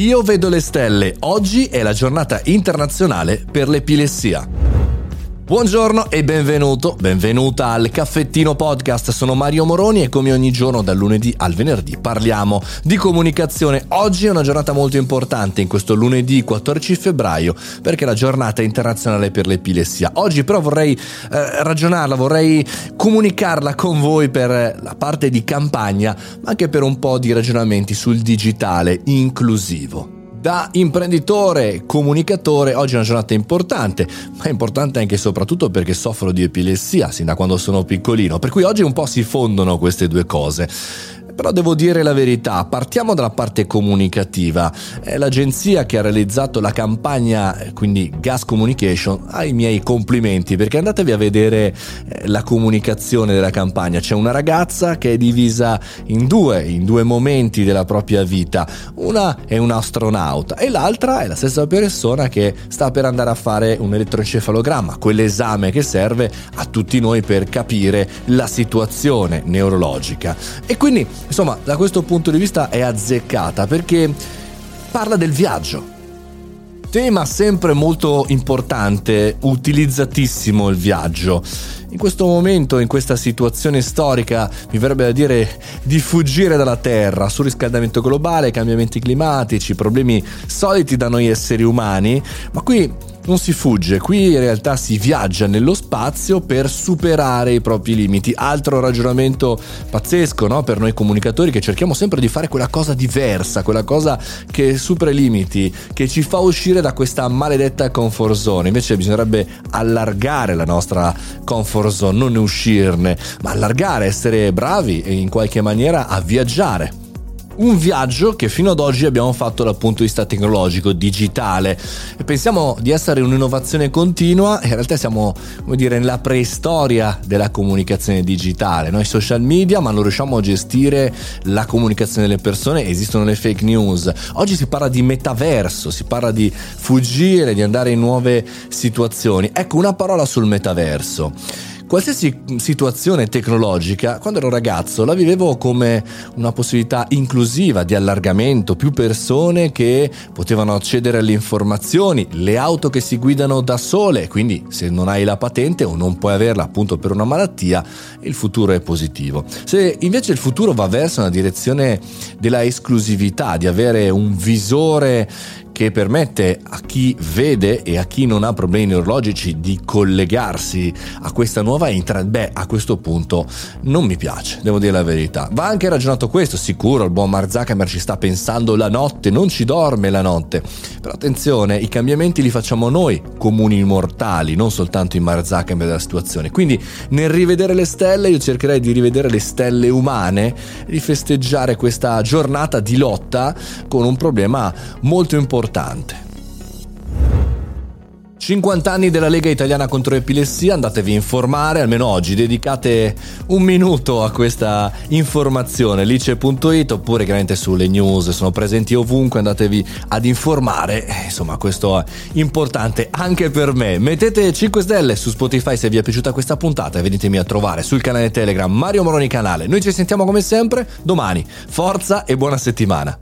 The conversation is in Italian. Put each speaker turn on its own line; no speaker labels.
Io vedo le stelle, oggi è la giornata internazionale per l'epilessia. Buongiorno e benvenuto, benvenuta al Caffettino Podcast, sono Mario Moroni e come ogni giorno dal lunedì al venerdì parliamo di comunicazione. Oggi è una giornata molto importante in questo lunedì 14 febbraio perché è la giornata internazionale per l'epilessia. Oggi però vorrei eh, ragionarla, vorrei comunicarla con voi per la parte di campagna ma anche per un po' di ragionamenti sul digitale inclusivo. Da imprenditore, comunicatore, oggi è una giornata importante, ma è importante anche e soprattutto perché soffro di epilessia sin da quando sono piccolino, per cui oggi un po' si fondono queste due cose. Però devo dire la verità, partiamo dalla parte comunicativa. È l'agenzia che ha realizzato la campagna, eh, quindi Gas Communication, ha i miei complimenti perché andatevi a vedere eh, la comunicazione della campagna. C'è una ragazza che è divisa in due, in due momenti della propria vita. Una è un astronauta e l'altra è la stessa persona che sta per andare a fare un elettroencefalogramma, quell'esame che serve a tutti noi per capire la situazione neurologica. E quindi Insomma, da questo punto di vista è azzeccata perché parla del viaggio. Tema sempre molto importante, utilizzatissimo il viaggio. In questo momento, in questa situazione storica, mi verrebbe da dire di fuggire dalla Terra, surriscaldamento globale, cambiamenti climatici, problemi soliti da noi esseri umani, ma qui non si fugge, qui in realtà si viaggia nello spazio per superare i propri limiti. Altro ragionamento pazzesco no? per noi comunicatori che cerchiamo sempre di fare quella cosa diversa, quella cosa che supera i limiti, che ci fa uscire da questa maledetta comfort zone. Invece bisognerebbe allargare la nostra comfort zone, non uscirne, ma allargare, essere bravi e in qualche maniera a viaggiare un viaggio che fino ad oggi abbiamo fatto dal punto di vista tecnologico, digitale. E pensiamo di essere un'innovazione continua, in realtà siamo, come dire, nella preistoria della comunicazione digitale. Noi social media, ma non riusciamo a gestire la comunicazione delle persone, esistono le fake news. Oggi si parla di metaverso, si parla di fuggire, di andare in nuove situazioni. Ecco una parola sul metaverso. Qualsiasi situazione tecnologica, quando ero ragazzo, la vivevo come una possibilità inclusiva di allargamento, più persone che potevano accedere alle informazioni, le auto che si guidano da sole, quindi se non hai la patente o non puoi averla appunto per una malattia, il futuro è positivo. Se invece il futuro va verso una direzione della esclusività, di avere un visore che permette a chi vede e a chi non ha problemi neurologici di collegarsi a questa nuova intranet, beh, a questo punto non mi piace, devo dire la verità. Va anche ragionato questo, sicuro, il buon Mark Zuckerberg ci sta pensando la notte, non ci dorme la notte. Però attenzione, i cambiamenti li facciamo noi, comuni mortali, non soltanto in Mark Zuckerberg della situazione. Quindi nel rivedere le stelle io cercherei di rivedere le stelle umane di festeggiare questa giornata di lotta con un problema molto importante importante. 50 anni della Lega Italiana contro l'epilessia, andatevi a informare, almeno oggi dedicate un minuto a questa informazione, lice.it oppure chiaramente sulle news, sono presenti ovunque, andatevi ad informare, eh, insomma questo è importante anche per me. Mettete 5 stelle su Spotify se vi è piaciuta questa puntata e venitemi a trovare sul canale Telegram Mario Moroni Canale. Noi ci sentiamo come sempre domani, forza e buona settimana.